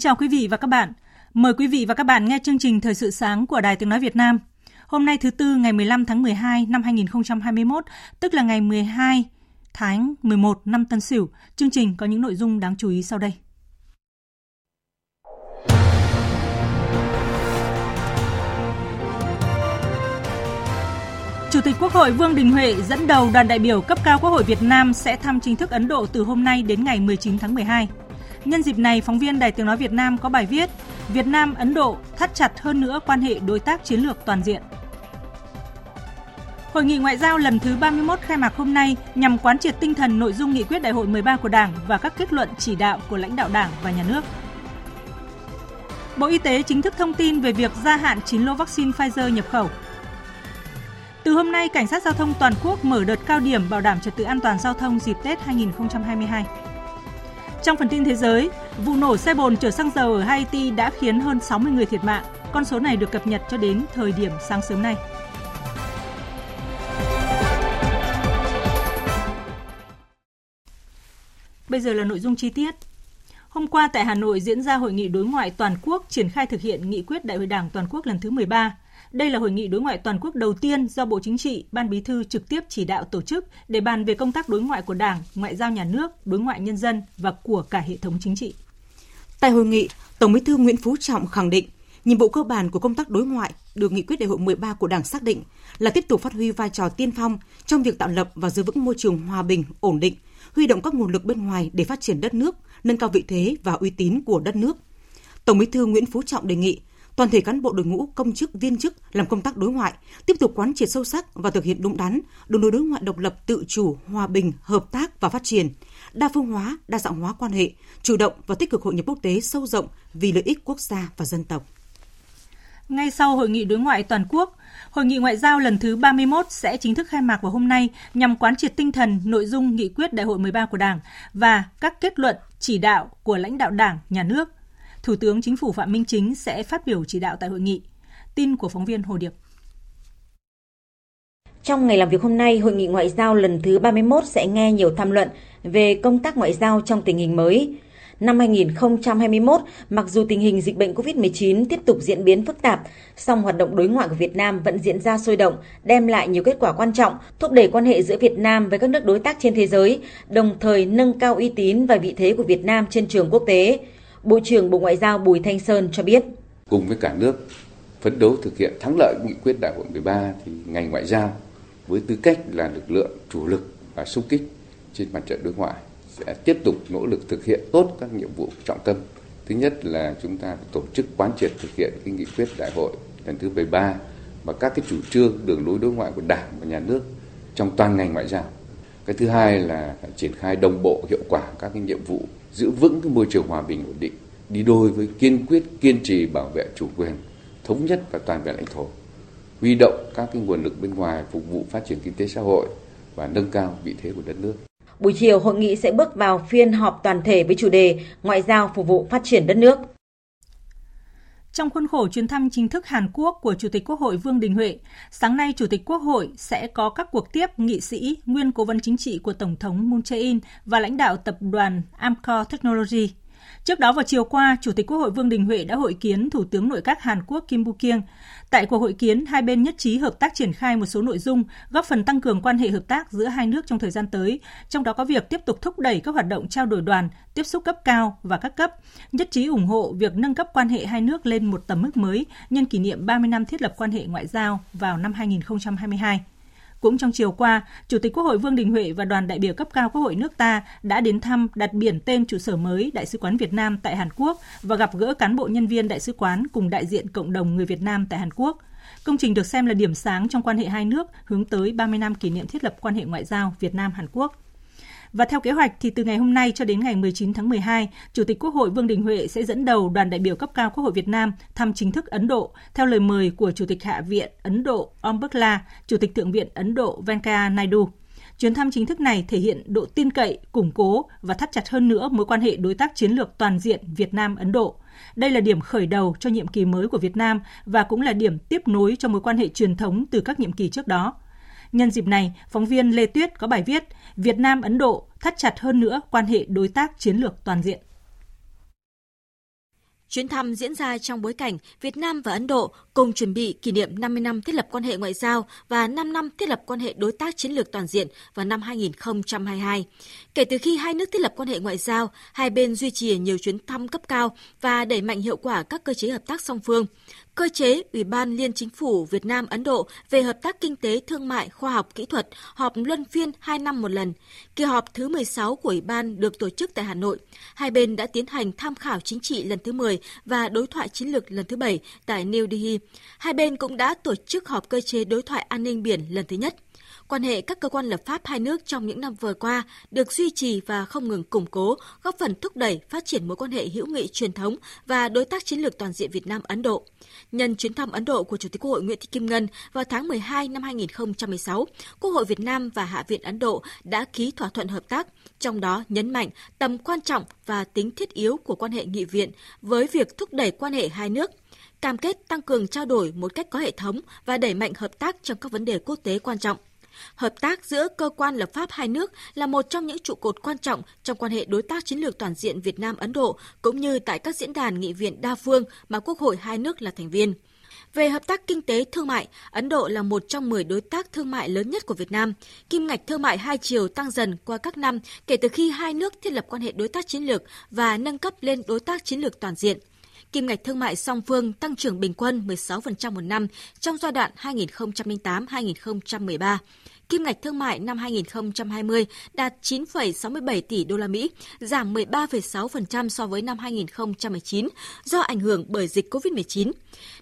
Kính chào quý vị và các bạn. Mời quý vị và các bạn nghe chương trình Thời sự sáng của Đài Tiếng Nói Việt Nam. Hôm nay thứ Tư ngày 15 tháng 12 năm 2021, tức là ngày 12 tháng 11 năm Tân Sửu. Chương trình có những nội dung đáng chú ý sau đây. Chủ tịch Quốc hội Vương Đình Huệ dẫn đầu đoàn đại biểu cấp cao Quốc hội Việt Nam sẽ thăm chính thức Ấn Độ từ hôm nay đến ngày 19 tháng 12. Nhân dịp này, phóng viên Đài Tiếng Nói Việt Nam có bài viết Việt Nam Ấn Độ thắt chặt hơn nữa quan hệ đối tác chiến lược toàn diện. Hội nghị ngoại giao lần thứ 31 khai mạc hôm nay nhằm quán triệt tinh thần nội dung nghị quyết đại hội 13 của Đảng và các kết luận chỉ đạo của lãnh đạo Đảng và nhà nước. Bộ Y tế chính thức thông tin về việc gia hạn 9 lô vaccine Pfizer nhập khẩu. Từ hôm nay, Cảnh sát giao thông toàn quốc mở đợt cao điểm bảo đảm trật tự an toàn giao thông dịp Tết 2022. Trong phần tin thế giới, vụ nổ xe bồn chở xăng dầu ở Haiti đã khiến hơn 60 người thiệt mạng. Con số này được cập nhật cho đến thời điểm sáng sớm nay. Bây giờ là nội dung chi tiết. Hôm qua tại Hà Nội diễn ra hội nghị đối ngoại toàn quốc triển khai thực hiện nghị quyết Đại hội Đảng toàn quốc lần thứ 13. Đây là hội nghị đối ngoại toàn quốc đầu tiên do Bộ Chính trị, Ban Bí thư trực tiếp chỉ đạo tổ chức để bàn về công tác đối ngoại của Đảng, ngoại giao nhà nước, đối ngoại nhân dân và của cả hệ thống chính trị. Tại hội nghị, Tổng Bí thư Nguyễn Phú Trọng khẳng định, nhiệm vụ cơ bản của công tác đối ngoại được nghị quyết đại hội 13 của Đảng xác định là tiếp tục phát huy vai trò tiên phong trong việc tạo lập và giữ vững môi trường hòa bình, ổn định, huy động các nguồn lực bên ngoài để phát triển đất nước, nâng cao vị thế và uy tín của đất nước. Tổng Bí thư Nguyễn Phú Trọng đề nghị toàn thể cán bộ đội ngũ công chức viên chức làm công tác đối ngoại tiếp tục quán triệt sâu sắc và thực hiện đúng đắn đường lối đối ngoại độc lập tự chủ hòa bình hợp tác và phát triển đa phương hóa đa dạng hóa quan hệ chủ động và tích cực hội nhập quốc tế sâu rộng vì lợi ích quốc gia và dân tộc. Ngay sau hội nghị đối ngoại toàn quốc, Hội nghị ngoại giao lần thứ 31 sẽ chính thức khai mạc vào hôm nay nhằm quán triệt tinh thần, nội dung nghị quyết đại hội 13 của Đảng và các kết luận, chỉ đạo của lãnh đạo Đảng, Nhà nước. Thủ tướng Chính phủ Phạm Minh Chính sẽ phát biểu chỉ đạo tại hội nghị. Tin của phóng viên Hồ Điệp. Trong ngày làm việc hôm nay, Hội nghị Ngoại giao lần thứ 31 sẽ nghe nhiều tham luận về công tác ngoại giao trong tình hình mới. Năm 2021, mặc dù tình hình dịch bệnh COVID-19 tiếp tục diễn biến phức tạp, song hoạt động đối ngoại của Việt Nam vẫn diễn ra sôi động, đem lại nhiều kết quả quan trọng, thúc đẩy quan hệ giữa Việt Nam với các nước đối tác trên thế giới, đồng thời nâng cao uy tín và vị thế của Việt Nam trên trường quốc tế. Bộ trưởng Bộ Ngoại giao Bùi Thanh Sơn cho biết. Cùng với cả nước phấn đấu thực hiện thắng lợi nghị quyết đại hội 13 thì ngành ngoại giao với tư cách là lực lượng chủ lực và xung kích trên mặt trận đối ngoại sẽ tiếp tục nỗ lực thực hiện tốt các nhiệm vụ trọng tâm. Thứ nhất là chúng ta tổ chức quán triệt thực hiện cái nghị quyết đại hội lần thứ 13 và các cái chủ trương, đường lối đối ngoại của Đảng và nhà nước trong toàn ngành ngoại giao. Cái thứ hai là triển khai đồng bộ, hiệu quả các cái nhiệm vụ giữ vững cái môi trường hòa bình ổn định đi đôi với kiên quyết kiên trì bảo vệ chủ quyền thống nhất và toàn vẹn lãnh thổ huy động các cái nguồn lực bên ngoài phục vụ phát triển kinh tế xã hội và nâng cao vị thế của đất nước Buổi chiều, hội nghị sẽ bước vào phiên họp toàn thể với chủ đề Ngoại giao phục vụ phát triển đất nước. Trong khuôn khổ chuyến thăm chính thức Hàn Quốc của Chủ tịch Quốc hội Vương Đình Huệ, sáng nay Chủ tịch Quốc hội sẽ có các cuộc tiếp nghị sĩ, nguyên cố vấn chính trị của Tổng thống Moon Jae-in và lãnh đạo tập đoàn Amcor Technology. Trước đó vào chiều qua, Chủ tịch Quốc hội Vương Đình Huệ đã hội kiến Thủ tướng nội các Hàn Quốc Kim Bu Kiêng. Tại cuộc hội kiến, hai bên nhất trí hợp tác triển khai một số nội dung góp phần tăng cường quan hệ hợp tác giữa hai nước trong thời gian tới, trong đó có việc tiếp tục thúc đẩy các hoạt động trao đổi đoàn, tiếp xúc cấp cao và các cấp, nhất trí ủng hộ việc nâng cấp quan hệ hai nước lên một tầm mức mới nhân kỷ niệm 30 năm thiết lập quan hệ ngoại giao vào năm 2022. Cũng trong chiều qua, Chủ tịch Quốc hội Vương Đình Huệ và đoàn đại biểu cấp cao Quốc hội nước ta đã đến thăm đặt biển tên trụ sở mới Đại sứ quán Việt Nam tại Hàn Quốc và gặp gỡ cán bộ nhân viên đại sứ quán cùng đại diện cộng đồng người Việt Nam tại Hàn Quốc. Công trình được xem là điểm sáng trong quan hệ hai nước hướng tới 30 năm kỷ niệm thiết lập quan hệ ngoại giao Việt Nam Hàn Quốc. Và theo kế hoạch thì từ ngày hôm nay cho đến ngày 19 tháng 12, Chủ tịch Quốc hội Vương Đình Huệ sẽ dẫn đầu đoàn đại biểu cấp cao Quốc hội Việt Nam thăm chính thức Ấn Độ theo lời mời của Chủ tịch Hạ viện Ấn Độ Om Birla, Chủ tịch Thượng viện Ấn Độ Venkaya Naidu. Chuyến thăm chính thức này thể hiện độ tin cậy, củng cố và thắt chặt hơn nữa mối quan hệ đối tác chiến lược toàn diện Việt Nam-Ấn Độ. Đây là điểm khởi đầu cho nhiệm kỳ mới của Việt Nam và cũng là điểm tiếp nối cho mối quan hệ truyền thống từ các nhiệm kỳ trước đó. Nhân dịp này, phóng viên Lê Tuyết có bài viết Việt Nam Ấn Độ thắt chặt hơn nữa quan hệ đối tác chiến lược toàn diện. Chuyến thăm diễn ra trong bối cảnh Việt Nam và Ấn Độ cùng chuẩn bị kỷ niệm 50 năm thiết lập quan hệ ngoại giao và 5 năm thiết lập quan hệ đối tác chiến lược toàn diện vào năm 2022. Kể từ khi hai nước thiết lập quan hệ ngoại giao, hai bên duy trì nhiều chuyến thăm cấp cao và đẩy mạnh hiệu quả các cơ chế hợp tác song phương cơ chế Ủy ban Liên Chính phủ Việt Nam Ấn Độ về hợp tác kinh tế, thương mại, khoa học, kỹ thuật họp luân phiên 2 năm một lần. Kỳ họp thứ 16 của Ủy ban được tổ chức tại Hà Nội. Hai bên đã tiến hành tham khảo chính trị lần thứ 10 và đối thoại chiến lược lần thứ 7 tại New Delhi. Hai bên cũng đã tổ chức họp cơ chế đối thoại an ninh biển lần thứ nhất. Quan hệ các cơ quan lập pháp hai nước trong những năm vừa qua được duy trì và không ngừng củng cố, góp phần thúc đẩy phát triển mối quan hệ hữu nghị truyền thống và đối tác chiến lược toàn diện Việt Nam Ấn Độ. Nhân chuyến thăm Ấn Độ của Chủ tịch Quốc hội Nguyễn Thị Kim Ngân vào tháng 12 năm 2016, Quốc hội Việt Nam và Hạ viện Ấn Độ đã ký thỏa thuận hợp tác, trong đó nhấn mạnh tầm quan trọng và tính thiết yếu của quan hệ nghị viện với việc thúc đẩy quan hệ hai nước cam kết tăng cường trao đổi một cách có hệ thống và đẩy mạnh hợp tác trong các vấn đề quốc tế quan trọng. Hợp tác giữa cơ quan lập pháp hai nước là một trong những trụ cột quan trọng trong quan hệ đối tác chiến lược toàn diện Việt Nam Ấn Độ cũng như tại các diễn đàn nghị viện đa phương mà Quốc hội hai nước là thành viên. Về hợp tác kinh tế thương mại, Ấn Độ là một trong 10 đối tác thương mại lớn nhất của Việt Nam. Kim ngạch thương mại hai chiều tăng dần qua các năm kể từ khi hai nước thiết lập quan hệ đối tác chiến lược và nâng cấp lên đối tác chiến lược toàn diện. Kim ngạch thương mại song phương tăng trưởng bình quân 16% một năm trong giai đoạn 2008-2013 kim ngạch thương mại năm 2020 đạt 9,67 tỷ đô la Mỹ, giảm 13,6% so với năm 2019 do ảnh hưởng bởi dịch COVID-19.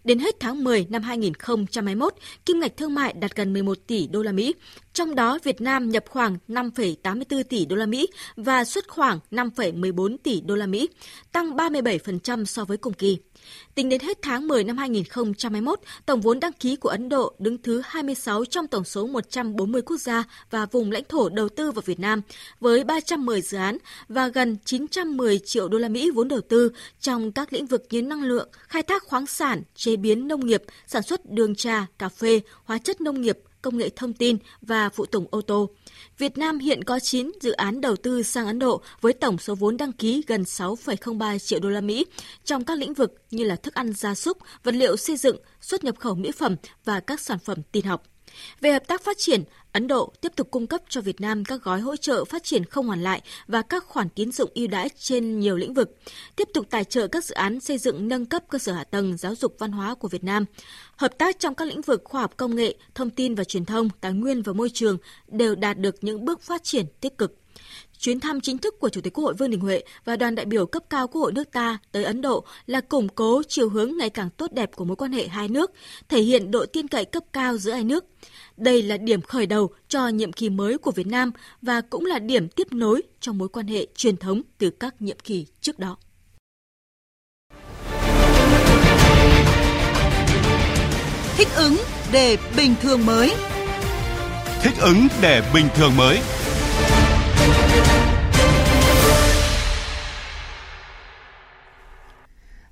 Đến hết tháng 10 năm 2021, kim ngạch thương mại đạt gần 11 tỷ đô la Mỹ, trong đó Việt Nam nhập khoảng 5,84 tỷ đô la Mỹ và xuất khoảng 5,14 tỷ đô la Mỹ, tăng 37% so với cùng kỳ. Tính đến hết tháng 10 năm 2021, tổng vốn đăng ký của Ấn Độ đứng thứ 26 trong tổng số 140 quốc gia và vùng lãnh thổ đầu tư vào Việt Nam với 310 dự án và gần 910 triệu đô la Mỹ vốn đầu tư trong các lĩnh vực như năng lượng, khai thác khoáng sản, chế biến nông nghiệp, sản xuất đường trà, cà phê, hóa chất nông nghiệp, công nghệ thông tin và phụ tùng ô tô. Việt Nam hiện có 9 dự án đầu tư sang Ấn Độ với tổng số vốn đăng ký gần 6,03 triệu đô la Mỹ trong các lĩnh vực như là thức ăn gia súc, vật liệu xây dựng, xuất nhập khẩu mỹ phẩm và các sản phẩm tin học. Về hợp tác phát triển, Ấn Độ tiếp tục cung cấp cho Việt Nam các gói hỗ trợ phát triển không hoàn lại và các khoản tín dụng ưu đãi trên nhiều lĩnh vực, tiếp tục tài trợ các dự án xây dựng nâng cấp cơ sở hạ tầng giáo dục văn hóa của Việt Nam. Hợp tác trong các lĩnh vực khoa học công nghệ, thông tin và truyền thông, tài nguyên và môi trường đều đạt được những bước phát triển tích cực. Chuyến thăm chính thức của Chủ tịch Quốc hội Vương Đình Huệ và đoàn đại biểu cấp cao Quốc hội nước ta tới Ấn Độ là củng cố chiều hướng ngày càng tốt đẹp của mối quan hệ hai nước, thể hiện độ tin cậy cấp cao giữa hai nước. Đây là điểm khởi đầu cho nhiệm kỳ mới của Việt Nam và cũng là điểm tiếp nối trong mối quan hệ truyền thống từ các nhiệm kỳ trước đó. Thích ứng để bình thường mới. Thích ứng để bình thường mới.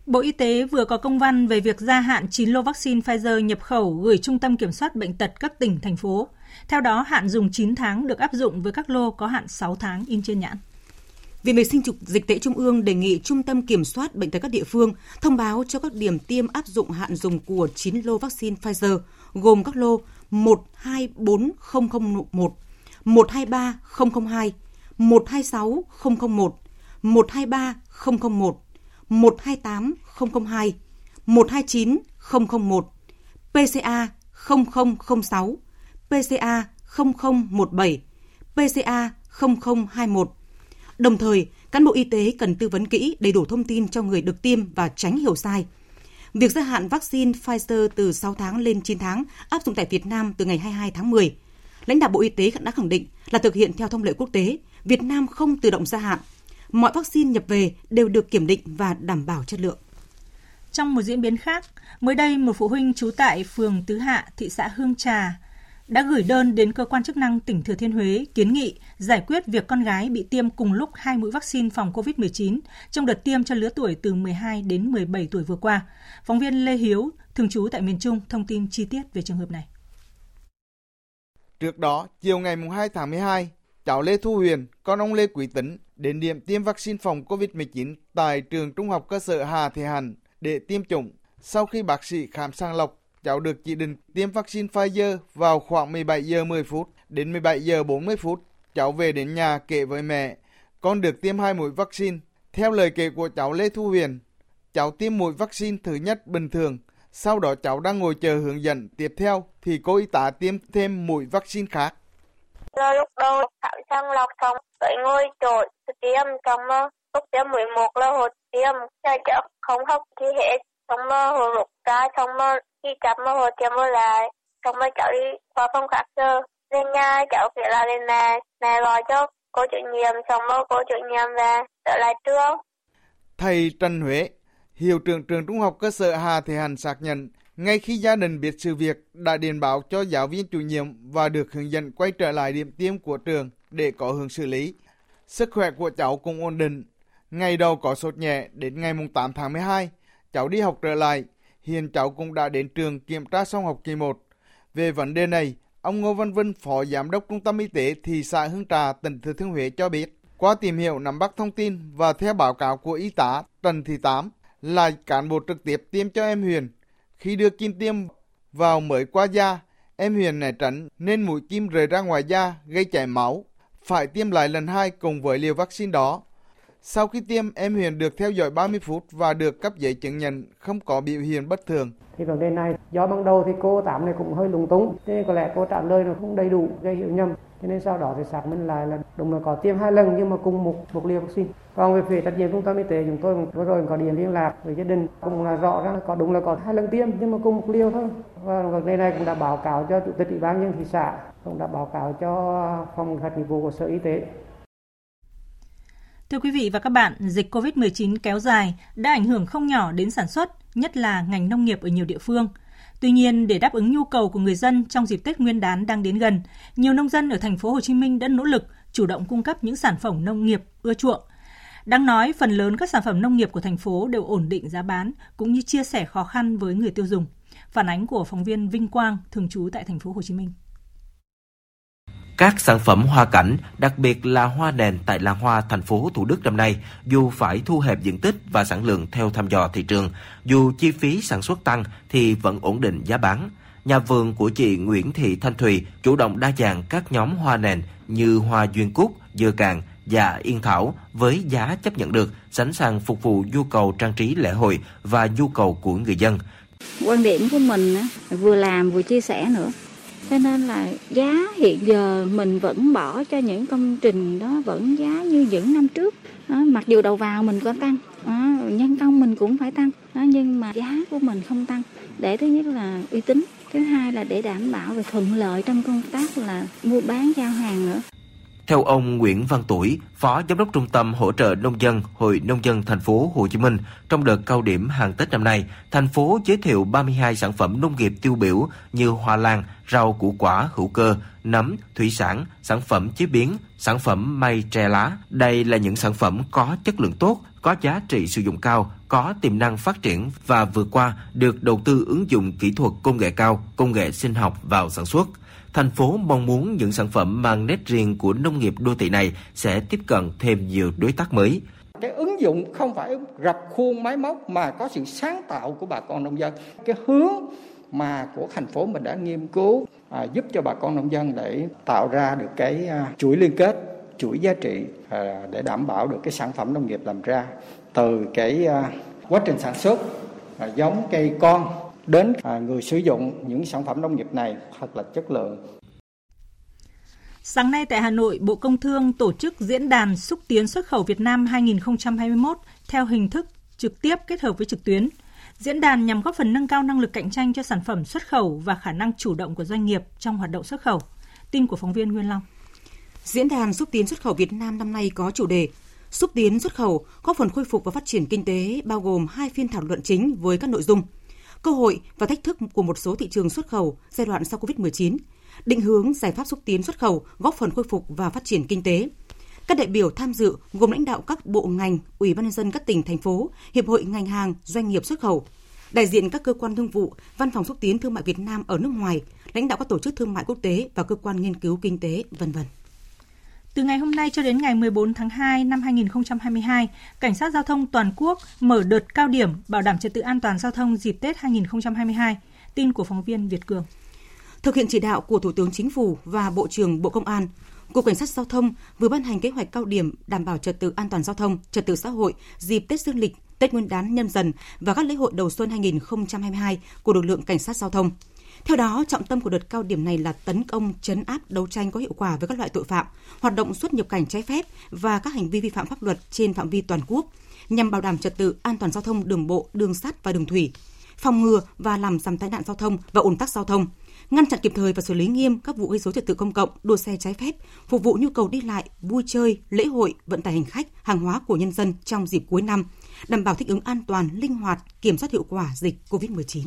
Bộ Y tế vừa có công văn về việc gia hạn 9 lô vaccine Pfizer nhập khẩu gửi Trung tâm Kiểm soát Bệnh tật các tỉnh, thành phố. Theo đó, hạn dùng 9 tháng được áp dụng với các lô có hạn 6 tháng in trên nhãn. Viện vệ sinh trục dịch tễ Trung ương đề nghị Trung tâm Kiểm soát Bệnh tật các địa phương thông báo cho các điểm tiêm áp dụng hạn dùng của 9 lô vaccine Pfizer, gồm các lô 124001, 123002, 126001, 123001, 128002, 129001, PCA 0006, PCA 0017, PCA 0021. Đồng thời, cán bộ y tế cần tư vấn kỹ đầy đủ thông tin cho người được tiêm và tránh hiểu sai. Việc gia hạn vaccine Pfizer từ 6 tháng lên 9 tháng áp dụng tại Việt Nam từ ngày 22 tháng 10. Lãnh đạo Bộ Y tế đã khẳng định là thực hiện theo thông lệ quốc tế, Việt Nam không tự động gia hạn. Mọi vaccine nhập về đều được kiểm định và đảm bảo chất lượng. Trong một diễn biến khác, mới đây một phụ huynh trú tại phường Tứ Hạ, thị xã Hương Trà đã gửi đơn đến cơ quan chức năng tỉnh Thừa Thiên Huế kiến nghị giải quyết việc con gái bị tiêm cùng lúc hai mũi vaccine phòng COVID-19 trong đợt tiêm cho lứa tuổi từ 12 đến 17 tuổi vừa qua. Phóng viên Lê Hiếu, thường trú tại miền Trung, thông tin chi tiết về trường hợp này. Trước đó, chiều ngày 2 tháng 12, cháu Lê Thu Huyền, con ông Lê Quý Tấn, đến điểm tiêm vaccine phòng COVID-19 tại trường trung học cơ sở Hà Thị Hàn để tiêm chủng. Sau khi bác sĩ khám sàng lọc, cháu được chỉ định tiêm vaccine Pfizer vào khoảng 17 giờ 10 phút đến 17 giờ 40 phút. Cháu về đến nhà kể với mẹ, con được tiêm hai mũi vaccine. Theo lời kể của cháu Lê Thu Huyền, cháu tiêm mũi vaccine thứ nhất bình thường, sau đó cháu đang ngồi chờ hướng dẫn tiếp theo thì cô y tá tiêm thêm mũi vaccine khác. Là lúc đầu Thảo sang lọc xong, tới ngôi chỗ tiêm xong lúc tiêm 11 là hồi tiêm, cho cháu không học gì hết, xong mơ hồi lục ra xong mơ khi chậm mơ hồi tiêm mơ lại, xong mơ cháu đi qua phòng khác giờ, lên nhà cháu kể là lên mẹ, mẹ gọi cho cô chủ nhiệm xong mơ cô chủ nhiệm về trở lại trước. Thầy Trần Huế, hiệu trưởng trường trung học cơ sở Hà Thị Hành xác nhận, ngay khi gia đình biết sự việc đã điện báo cho giáo viên chủ nhiệm và được hướng dẫn quay trở lại điểm tiêm của trường để có hướng xử lý. Sức khỏe của cháu cũng ổn định. Ngày đầu có sốt nhẹ đến ngày 8 tháng 12, cháu đi học trở lại. Hiện cháu cũng đã đến trường kiểm tra xong học kỳ 1. Về vấn đề này, ông Ngô Văn Vinh, Phó Giám đốc Trung tâm Y tế thị xã Hương Trà, tỉnh Thừa Thiên Huế cho biết, qua tìm hiểu nắm bắt thông tin và theo báo cáo của y tá Trần Thị Tám là cán bộ trực tiếp tiêm cho em Huyền. Khi đưa kim tiêm vào mới qua da, em Huyền né tránh nên mũi kim rời ra ngoài da gây chảy máu. Phải tiêm lại lần hai cùng với liều vaccine đó. Sau khi tiêm, em Huyền được theo dõi 30 phút và được cấp giấy chứng nhận không có biểu hiện bất thường. Thì vấn đề này, do ban đầu thì cô Tám này cũng hơi lúng túng, nên có lẽ cô trả lời nó không đầy đủ, gây hiểu nhầm. Cho nên sau đó thì xác minh lại là đúng là có tiêm hai lần nhưng mà cùng một một liều vaccine. Còn về phía trách nhiệm trung tâm y tế chúng tôi vừa rồi có điện liên lạc với gia đình cũng là rõ ra có đúng là có hai lần tiêm nhưng mà cùng một liều thôi. Và vấn đề này cũng đã báo cáo cho chủ tịch ủy ban nhân thị xã, cũng đã báo cáo cho phòng khắc nghiệp vụ của sở y tế Thưa quý vị và các bạn, dịch COVID-19 kéo dài đã ảnh hưởng không nhỏ đến sản xuất, nhất là ngành nông nghiệp ở nhiều địa phương. Tuy nhiên, để đáp ứng nhu cầu của người dân trong dịp Tết Nguyên đán đang đến gần, nhiều nông dân ở thành phố Hồ Chí Minh đã nỗ lực chủ động cung cấp những sản phẩm nông nghiệp ưa chuộng. Đáng nói, phần lớn các sản phẩm nông nghiệp của thành phố đều ổn định giá bán cũng như chia sẻ khó khăn với người tiêu dùng. Phản ánh của phóng viên Vinh Quang thường trú tại thành phố Hồ Chí Minh. Các sản phẩm hoa cảnh, đặc biệt là hoa nền tại làng hoa thành phố Thủ Đức năm nay, dù phải thu hẹp diện tích và sản lượng theo thăm dò thị trường, dù chi phí sản xuất tăng thì vẫn ổn định giá bán. Nhà vườn của chị Nguyễn Thị Thanh Thùy chủ động đa dạng các nhóm hoa nền như hoa duyên cúc, dừa càng và yên thảo với giá chấp nhận được, sẵn sàng phục vụ nhu cầu trang trí lễ hội và nhu cầu của người dân. Quan điểm của mình vừa làm vừa chia sẻ nữa cho nên là giá hiện giờ mình vẫn bỏ cho những công trình đó vẫn giá như những năm trước. Đó, mặc dù đầu vào mình có tăng đó, nhân công mình cũng phải tăng đó, nhưng mà giá của mình không tăng. Để thứ nhất là uy tín thứ hai là để đảm bảo về thuận lợi trong công tác là mua bán giao hàng nữa theo ông Nguyễn Văn Tuổi, Phó Giám đốc Trung tâm Hỗ trợ Nông dân Hội Nông dân thành phố Hồ Chí Minh, trong đợt cao điểm hàng Tết năm nay, thành phố giới thiệu 32 sản phẩm nông nghiệp tiêu biểu như hoa lan, rau củ quả hữu cơ, nấm, thủy sản, sản phẩm chế biến, sản phẩm may tre lá. Đây là những sản phẩm có chất lượng tốt, có giá trị sử dụng cao, có tiềm năng phát triển và vừa qua được đầu tư ứng dụng kỹ thuật công nghệ cao, công nghệ sinh học vào sản xuất – thành phố mong muốn những sản phẩm mang nét riêng của nông nghiệp đô thị này sẽ tiếp cận thêm nhiều đối tác mới. Cái ứng dụng không phải rập khuôn máy móc mà có sự sáng tạo của bà con nông dân. Cái hướng mà của thành phố mình đã nghiên cứu à, giúp cho bà con nông dân để tạo ra được cái à, chuỗi liên kết, chuỗi giá trị à, để đảm bảo được cái sản phẩm nông nghiệp làm ra từ cái à, quá trình sản xuất à, giống cây con đến à, người sử dụng những sản phẩm nông nghiệp này thật là chất lượng. Sáng nay tại Hà Nội, Bộ Công Thương tổ chức diễn đàn xúc tiến xuất khẩu Việt Nam 2021 theo hình thức trực tiếp kết hợp với trực tuyến. Diễn đàn nhằm góp phần nâng cao năng lực cạnh tranh cho sản phẩm xuất khẩu và khả năng chủ động của doanh nghiệp trong hoạt động xuất khẩu. Tin của phóng viên Nguyên Long. Diễn đàn xúc tiến xuất khẩu Việt Nam năm nay có chủ đề xúc tiến xuất khẩu, góp phần khôi phục và phát triển kinh tế bao gồm hai phiên thảo luận chính với các nội dung cơ hội và thách thức của một số thị trường xuất khẩu giai đoạn sau Covid-19, định hướng giải pháp xúc tiến xuất khẩu, góp phần khôi phục và phát triển kinh tế. Các đại biểu tham dự gồm lãnh đạo các bộ ngành, ủy ban nhân dân các tỉnh thành phố, hiệp hội ngành hàng, doanh nghiệp xuất khẩu, đại diện các cơ quan thương vụ, văn phòng xúc tiến thương mại Việt Nam ở nước ngoài, lãnh đạo các tổ chức thương mại quốc tế và cơ quan nghiên cứu kinh tế, vân vân. Từ ngày hôm nay cho đến ngày 14 tháng 2 năm 2022, Cảnh sát giao thông toàn quốc mở đợt cao điểm bảo đảm trật tự an toàn giao thông dịp Tết 2022. Tin của phóng viên Việt Cường. Thực hiện chỉ đạo của Thủ tướng Chính phủ và Bộ trưởng Bộ Công an, Cục Cảnh sát Giao thông vừa ban hành kế hoạch cao điểm đảm bảo trật tự an toàn giao thông, trật tự xã hội dịp Tết Dương lịch, Tết Nguyên đán nhâm dần và các lễ hội đầu xuân 2022 của lực lượng Cảnh sát Giao thông. Theo đó, trọng tâm của đợt cao điểm này là tấn công, chấn áp, đấu tranh có hiệu quả với các loại tội phạm, hoạt động xuất nhập cảnh trái phép và các hành vi vi phạm pháp luật trên phạm vi toàn quốc, nhằm bảo đảm trật tự an toàn giao thông đường bộ, đường sắt và đường thủy, phòng ngừa và làm giảm tai nạn giao thông và ủn tắc giao thông, ngăn chặn kịp thời và xử lý nghiêm các vụ gây dối trật tự công cộng, đua xe trái phép, phục vụ nhu cầu đi lại, vui chơi, lễ hội, vận tải hành khách, hàng hóa của nhân dân trong dịp cuối năm, đảm bảo thích ứng an toàn, linh hoạt, kiểm soát hiệu quả dịch COVID-19.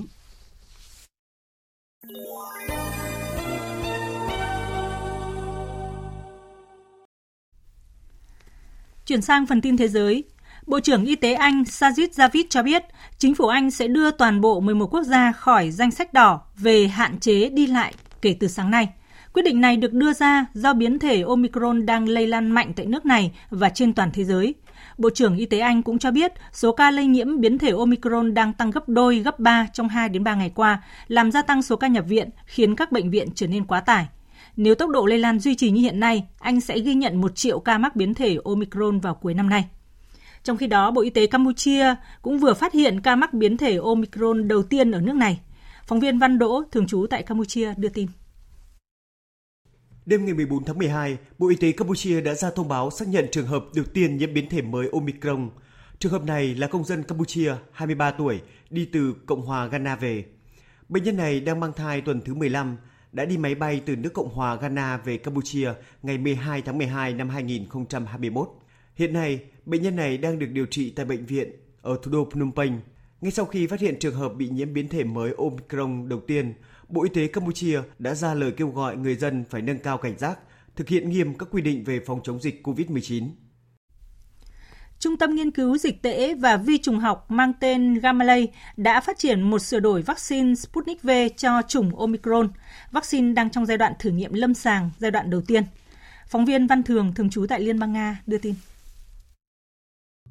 Chuyển sang phần tin thế giới, Bộ trưởng Y tế Anh Sajid Javid cho biết chính phủ Anh sẽ đưa toàn bộ 11 quốc gia khỏi danh sách đỏ về hạn chế đi lại kể từ sáng nay. Quyết định này được đưa ra do biến thể Omicron đang lây lan mạnh tại nước này và trên toàn thế giới. Bộ trưởng Y tế Anh cũng cho biết số ca lây nhiễm biến thể Omicron đang tăng gấp đôi, gấp 3 trong 2 đến 3 ngày qua, làm gia tăng số ca nhập viện, khiến các bệnh viện trở nên quá tải. Nếu tốc độ lây lan duy trì như hiện nay, Anh sẽ ghi nhận 1 triệu ca mắc biến thể Omicron vào cuối năm nay. Trong khi đó, Bộ Y tế Campuchia cũng vừa phát hiện ca mắc biến thể Omicron đầu tiên ở nước này. Phóng viên Văn Đỗ, thường trú tại Campuchia, đưa tin. Đêm ngày 14 tháng 12, Bộ Y tế Campuchia đã ra thông báo xác nhận trường hợp đầu tiên nhiễm biến thể mới Omicron. Trường hợp này là công dân Campuchia, 23 tuổi, đi từ Cộng hòa Ghana về. Bệnh nhân này đang mang thai tuần thứ 15, đã đi máy bay từ nước Cộng hòa Ghana về Campuchia ngày 12 tháng 12 năm 2021. Hiện nay, bệnh nhân này đang được điều trị tại bệnh viện ở thủ đô Phnom Penh. Ngay sau khi phát hiện trường hợp bị nhiễm biến thể mới Omicron đầu tiên, Bộ Y tế Campuchia đã ra lời kêu gọi người dân phải nâng cao cảnh giác, thực hiện nghiêm các quy định về phòng chống dịch COVID-19. Trung tâm Nghiên cứu Dịch tễ và Vi trùng học mang tên Gamalay đã phát triển một sửa đổi vaccine Sputnik V cho chủng Omicron. Vaccine đang trong giai đoạn thử nghiệm lâm sàng giai đoạn đầu tiên. Phóng viên Văn Thường, thường trú tại Liên bang Nga, đưa tin.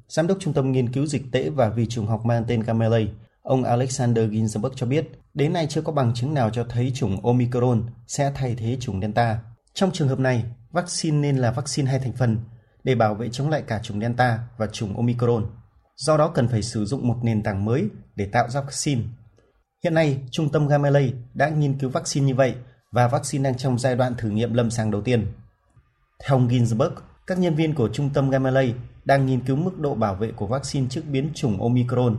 Giám đốc Trung tâm Nghiên cứu Dịch tễ và Vi trùng học mang tên Gamalay, ông Alexander Ginsberg cho biết, đến nay chưa có bằng chứng nào cho thấy chủng Omicron sẽ thay thế chủng Delta. Trong trường hợp này, vaccine nên là vaccine hai thành phần để bảo vệ chống lại cả chủng Delta và chủng Omicron. Do đó cần phải sử dụng một nền tảng mới để tạo ra vaccine. Hiện nay, Trung tâm Gamaleya đã nghiên cứu vaccine như vậy và vaccine đang trong giai đoạn thử nghiệm lâm sàng đầu tiên. Theo ông Ginsberg, các nhân viên của Trung tâm Gamaleya đang nghiên cứu mức độ bảo vệ của vaccine trước biến chủng Omicron.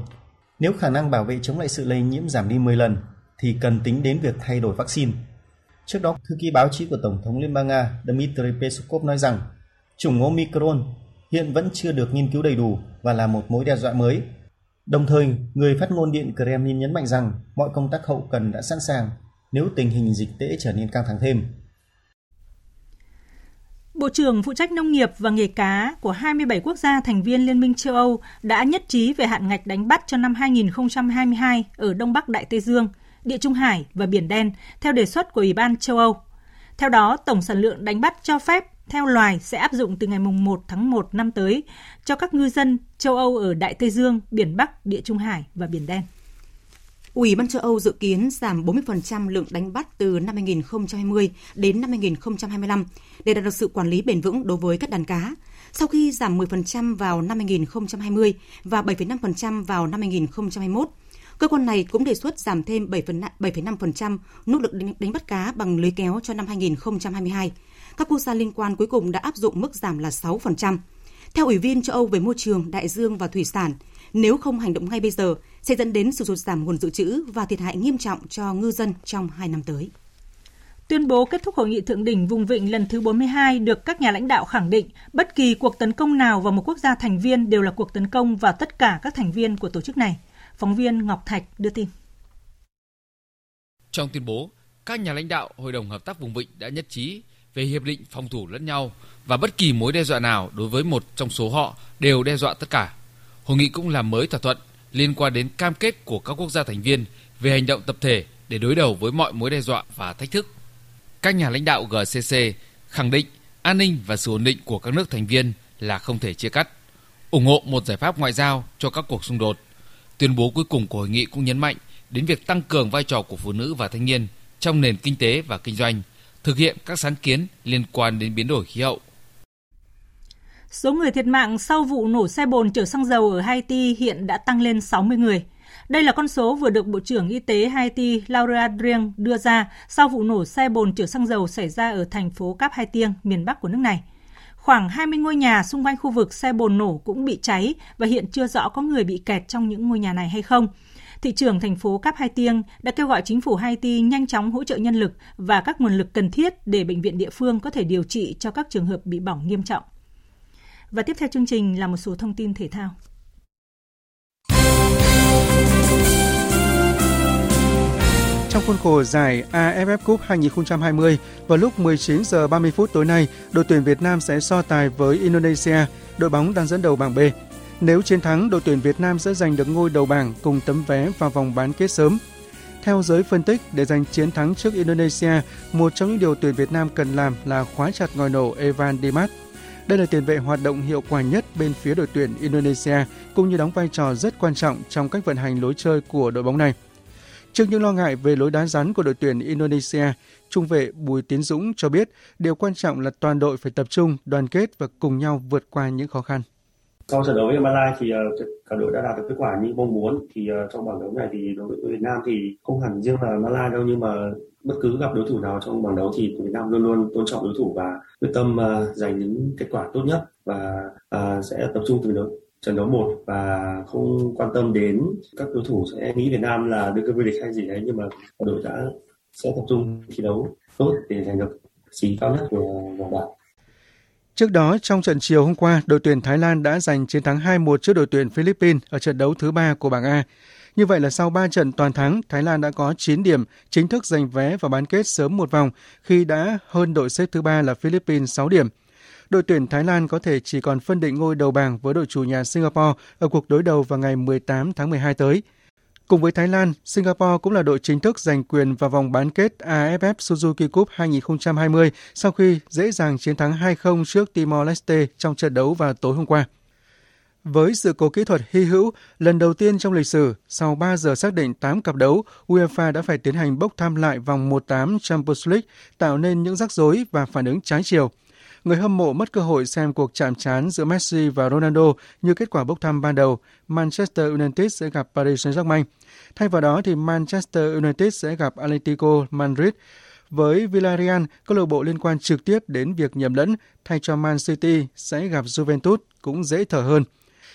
Nếu khả năng bảo vệ chống lại sự lây nhiễm giảm đi 10 lần, thì cần tính đến việc thay đổi vaccine. Trước đó, thư ký báo chí của Tổng thống Liên bang Nga Dmitry Peskov nói rằng chủng Omicron hiện vẫn chưa được nghiên cứu đầy đủ và là một mối đe dọa mới. Đồng thời, người phát ngôn Điện Kremlin nhấn mạnh rằng mọi công tác hậu cần đã sẵn sàng nếu tình hình dịch tễ trở nên căng thẳng thêm. Bộ trưởng phụ trách nông nghiệp và nghề cá của 27 quốc gia thành viên Liên minh châu Âu đã nhất trí về hạn ngạch đánh bắt cho năm 2022 ở Đông Bắc Đại Tây Dương, Địa Trung Hải và Biển Đen theo đề xuất của Ủy ban châu Âu. Theo đó, tổng sản lượng đánh bắt cho phép theo loài sẽ áp dụng từ ngày 1 tháng 1 năm tới cho các ngư dân châu Âu ở Đại Tây Dương, Biển Bắc, Địa Trung Hải và Biển Đen. Ủy ban châu Âu dự kiến giảm 40% lượng đánh bắt từ năm 2020 đến năm 2025 để đạt được sự quản lý bền vững đối với các đàn cá, sau khi giảm 10% vào năm 2020 và 7,5% vào năm 2021. Cơ quan này cũng đề xuất giảm thêm 7,5% nỗ lực đánh bắt cá bằng lưới kéo cho năm 2022 Các quốc gia liên quan cuối cùng đã áp dụng mức giảm là 6%. Theo Ủy viên châu Âu về môi trường, đại dương và thủy sản, nếu không hành động ngay bây giờ sẽ dẫn đến sự sụt giảm nguồn dự trữ và thiệt hại nghiêm trọng cho ngư dân trong hai năm tới. Tuyên bố kết thúc hội nghị thượng đỉnh vùng vịnh lần thứ 42 được các nhà lãnh đạo khẳng định bất kỳ cuộc tấn công nào vào một quốc gia thành viên đều là cuộc tấn công vào tất cả các thành viên của tổ chức này. Phóng viên Ngọc Thạch đưa tin. Trong tuyên bố, các nhà lãnh đạo Hội đồng Hợp tác Vùng Vịnh đã nhất trí về hiệp định phòng thủ lẫn nhau và bất kỳ mối đe dọa nào đối với một trong số họ đều đe dọa tất cả. Hội nghị cũng làm mới thỏa thuận liên quan đến cam kết của các quốc gia thành viên về hành động tập thể để đối đầu với mọi mối đe dọa và thách thức. Các nhà lãnh đạo GCC khẳng định an ninh và sự ổn định của các nước thành viên là không thể chia cắt, ủng hộ một giải pháp ngoại giao cho các cuộc xung đột. Tuyên bố cuối cùng của hội nghị cũng nhấn mạnh đến việc tăng cường vai trò của phụ nữ và thanh niên trong nền kinh tế và kinh doanh, thực hiện các sáng kiến liên quan đến biến đổi khí hậu. Số người thiệt mạng sau vụ nổ xe bồn chở xăng dầu ở Haiti hiện đã tăng lên 60 người. Đây là con số vừa được Bộ trưởng Y tế Haiti Laura Adrien đưa ra sau vụ nổ xe bồn chở xăng dầu xảy ra ở thành phố Cap Haitien, miền Bắc của nước này. Khoảng 20 ngôi nhà xung quanh khu vực xe bồn nổ cũng bị cháy và hiện chưa rõ có người bị kẹt trong những ngôi nhà này hay không. Thị trưởng thành phố Cap Haitien đã kêu gọi chính phủ Haiti nhanh chóng hỗ trợ nhân lực và các nguồn lực cần thiết để bệnh viện địa phương có thể điều trị cho các trường hợp bị bỏng nghiêm trọng. Và tiếp theo chương trình là một số thông tin thể thao. Trong khuôn khổ giải AFF Cup 2020, vào lúc 19 giờ 30 phút tối nay, đội tuyển Việt Nam sẽ so tài với Indonesia, đội bóng đang dẫn đầu bảng B. Nếu chiến thắng, đội tuyển Việt Nam sẽ giành được ngôi đầu bảng cùng tấm vé vào vòng bán kết sớm. Theo giới phân tích, để giành chiến thắng trước Indonesia, một trong những điều tuyển Việt Nam cần làm là khóa chặt ngòi nổ Evan Dimas. Đây là tiền vệ hoạt động hiệu quả nhất bên phía đội tuyển Indonesia, cũng như đóng vai trò rất quan trọng trong cách vận hành lối chơi của đội bóng này. Trước những lo ngại về lối đá rắn của đội tuyển Indonesia, trung vệ Bùi Tiến Dũng cho biết điều quan trọng là toàn đội phải tập trung, đoàn kết và cùng nhau vượt qua những khó khăn. Sau trận đấu với Malaysia thì uh, cả đội đã đạt được kết quả như mong muốn. Thì uh, trong bảng đấu này thì đối với Việt Nam thì không hẳn riêng là Malaysia đâu nhưng mà bất cứ gặp đối thủ nào trong bảng đấu thì Việt Nam luôn luôn tôn trọng đối thủ và quyết tâm uh, giành những kết quả tốt nhất và uh, sẽ tập trung từ đấu trận đấu một và không quan tâm đến các đối thủ sẽ nghĩ Việt Nam là đưa cơ vô địch hay gì đấy nhưng mà đội đã sẽ tập trung thi đấu tốt để giành được chỉ cao nhất của vòng bảng. Trước đó, trong trận chiều hôm qua, đội tuyển Thái Lan đã giành chiến thắng 2-1 trước đội tuyển Philippines ở trận đấu thứ ba của bảng A. Như vậy là sau 3 trận toàn thắng, Thái Lan đã có 9 điểm, chính thức giành vé vào bán kết sớm một vòng khi đã hơn đội xếp thứ ba là Philippines 6 điểm. Đội tuyển Thái Lan có thể chỉ còn phân định ngôi đầu bảng với đội chủ nhà Singapore ở cuộc đối đầu vào ngày 18 tháng 12 tới. Cùng với Thái Lan, Singapore cũng là đội chính thức giành quyền vào vòng bán kết AFF Suzuki Cup 2020 sau khi dễ dàng chiến thắng 2-0 trước Timor-Leste trong trận đấu vào tối hôm qua. Với sự cố kỹ thuật hy hữu, lần đầu tiên trong lịch sử, sau 3 giờ xác định 8 cặp đấu, UEFA đã phải tiến hành bốc thăm lại vòng 1-8 Champions League, tạo nên những rắc rối và phản ứng trái chiều. Người hâm mộ mất cơ hội xem cuộc chạm trán giữa Messi và Ronaldo như kết quả bốc thăm ban đầu, Manchester United sẽ gặp Paris Saint-Germain. Thay vào đó thì Manchester United sẽ gặp Atletico Madrid. Với Villarreal, câu lạc bộ liên quan trực tiếp đến việc nhầm lẫn thay cho Man City sẽ gặp Juventus cũng dễ thở hơn.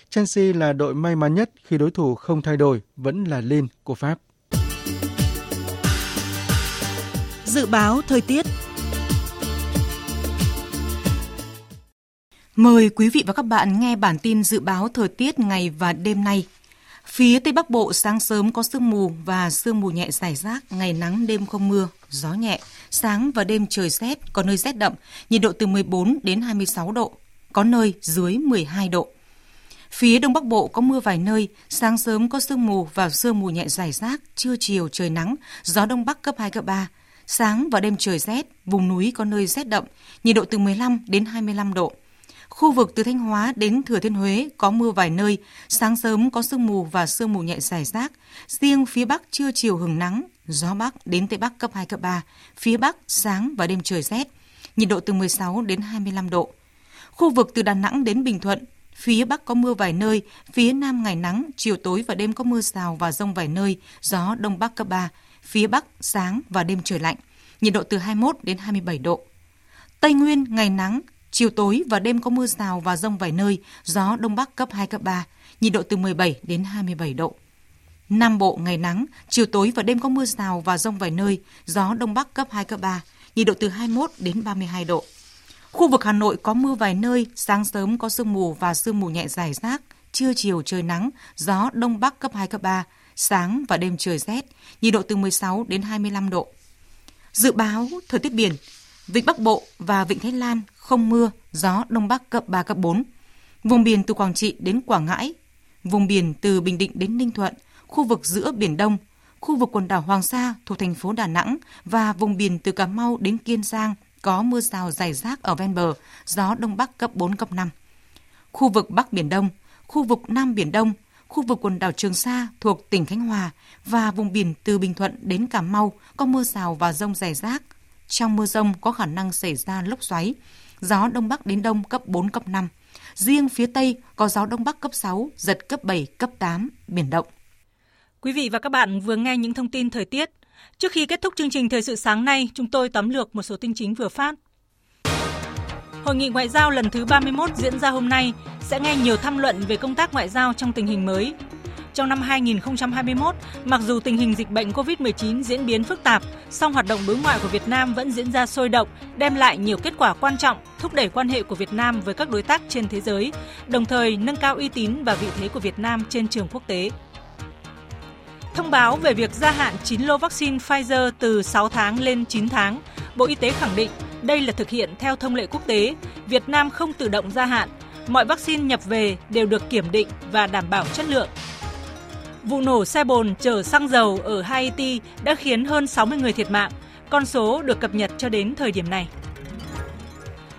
Chelsea là đội may mắn nhất khi đối thủ không thay đổi, vẫn là Lille của Pháp. Dự báo thời tiết Mời quý vị và các bạn nghe bản tin dự báo thời tiết ngày và đêm nay. Phía Tây Bắc Bộ sáng sớm có sương mù và sương mù nhẹ dài rác, ngày nắng đêm không mưa, gió nhẹ, sáng và đêm trời rét, có nơi rét đậm, nhiệt độ từ 14 đến 26 độ, có nơi dưới 12 độ. Phía Đông Bắc Bộ có mưa vài nơi, sáng sớm có sương mù và sương mù nhẹ dài rác, trưa chiều trời nắng, gió Đông Bắc cấp 2, cấp 3. Sáng và đêm trời rét, vùng núi có nơi rét đậm, nhiệt độ từ 15 đến 25 độ. Khu vực từ Thanh Hóa đến Thừa Thiên Huế có mưa vài nơi, sáng sớm có sương mù và sương mù nhẹ dài rác. Riêng phía Bắc trưa chiều hừng nắng, gió Bắc đến Tây Bắc cấp 2, cấp 3. Phía Bắc sáng và đêm trời rét, nhiệt độ từ 16 đến 25 độ. Khu vực từ Đà Nẵng đến Bình Thuận, phía Bắc có mưa vài nơi, phía Nam ngày nắng, chiều tối và đêm có mưa rào và rông vài nơi, gió Đông Bắc cấp 3. Phía Bắc sáng và đêm trời lạnh, nhiệt độ từ 21 đến 27 độ. Tây Nguyên ngày nắng, chiều tối và đêm có mưa rào và rông vài nơi, gió đông bắc cấp 2 cấp 3, nhiệt độ từ 17 đến 27 độ. Nam Bộ ngày nắng, chiều tối và đêm có mưa rào và rông vài nơi, gió đông bắc cấp 2 cấp 3, nhiệt độ từ 21 đến 32 độ. Khu vực Hà Nội có mưa vài nơi, sáng sớm có sương mù và sương mù nhẹ dài rác, trưa chiều trời nắng, gió đông bắc cấp 2 cấp 3, sáng và đêm trời rét, nhiệt độ từ 16 đến 25 độ. Dự báo thời tiết biển, Vịnh Bắc Bộ và Vịnh Thái Lan không mưa, gió đông bắc cấp 3 cấp 4. Vùng biển từ Quảng Trị đến Quảng Ngãi, vùng biển từ Bình Định đến Ninh Thuận, khu vực giữa Biển Đông, khu vực quần đảo Hoàng Sa thuộc thành phố Đà Nẵng và vùng biển từ Cà Mau đến Kiên Giang có mưa rào rải rác ở ven bờ, gió đông bắc cấp 4 cấp 5. Khu vực Bắc Biển Đông, khu vực Nam Biển Đông, khu vực quần đảo Trường Sa thuộc tỉnh Khánh Hòa và vùng biển từ Bình Thuận đến Cà Mau có mưa rào và rông rải rác. Trong mưa rông có khả năng xảy ra lốc xoáy, gió đông bắc đến đông cấp 4 cấp 5. Riêng phía Tây có gió đông bắc cấp 6, giật cấp 7, cấp 8, biển động. Quý vị và các bạn vừa nghe những thông tin thời tiết. Trước khi kết thúc chương trình Thời sự sáng nay, chúng tôi tóm lược một số tin chính vừa phát. Hội nghị ngoại giao lần thứ 31 diễn ra hôm nay sẽ nghe nhiều tham luận về công tác ngoại giao trong tình hình mới. Trong năm 2021, mặc dù tình hình dịch bệnh COVID-19 diễn biến phức tạp, song hoạt động đối ngoại của Việt Nam vẫn diễn ra sôi động, đem lại nhiều kết quả quan trọng, thúc đẩy quan hệ của Việt Nam với các đối tác trên thế giới, đồng thời nâng cao uy tín và vị thế của Việt Nam trên trường quốc tế. Thông báo về việc gia hạn 9 lô vaccine Pfizer từ 6 tháng lên 9 tháng, Bộ Y tế khẳng định đây là thực hiện theo thông lệ quốc tế, Việt Nam không tự động gia hạn, mọi vaccine nhập về đều được kiểm định và đảm bảo chất lượng. Vụ nổ xe bồn chở xăng dầu ở Haiti đã khiến hơn 60 người thiệt mạng, con số được cập nhật cho đến thời điểm này.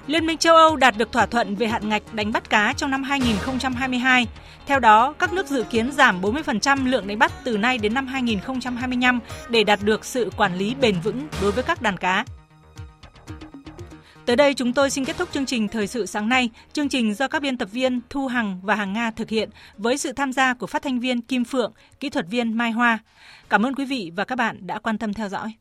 Liên minh châu Âu đạt được thỏa thuận về hạn ngạch đánh bắt cá trong năm 2022. Theo đó, các nước dự kiến giảm 40% lượng đánh bắt từ nay đến năm 2025 để đạt được sự quản lý bền vững đối với các đàn cá. Tới đây chúng tôi xin kết thúc chương trình Thời sự sáng nay. Chương trình do các biên tập viên Thu Hằng và Hằng Nga thực hiện với sự tham gia của phát thanh viên Kim Phượng, kỹ thuật viên Mai Hoa. Cảm ơn quý vị và các bạn đã quan tâm theo dõi.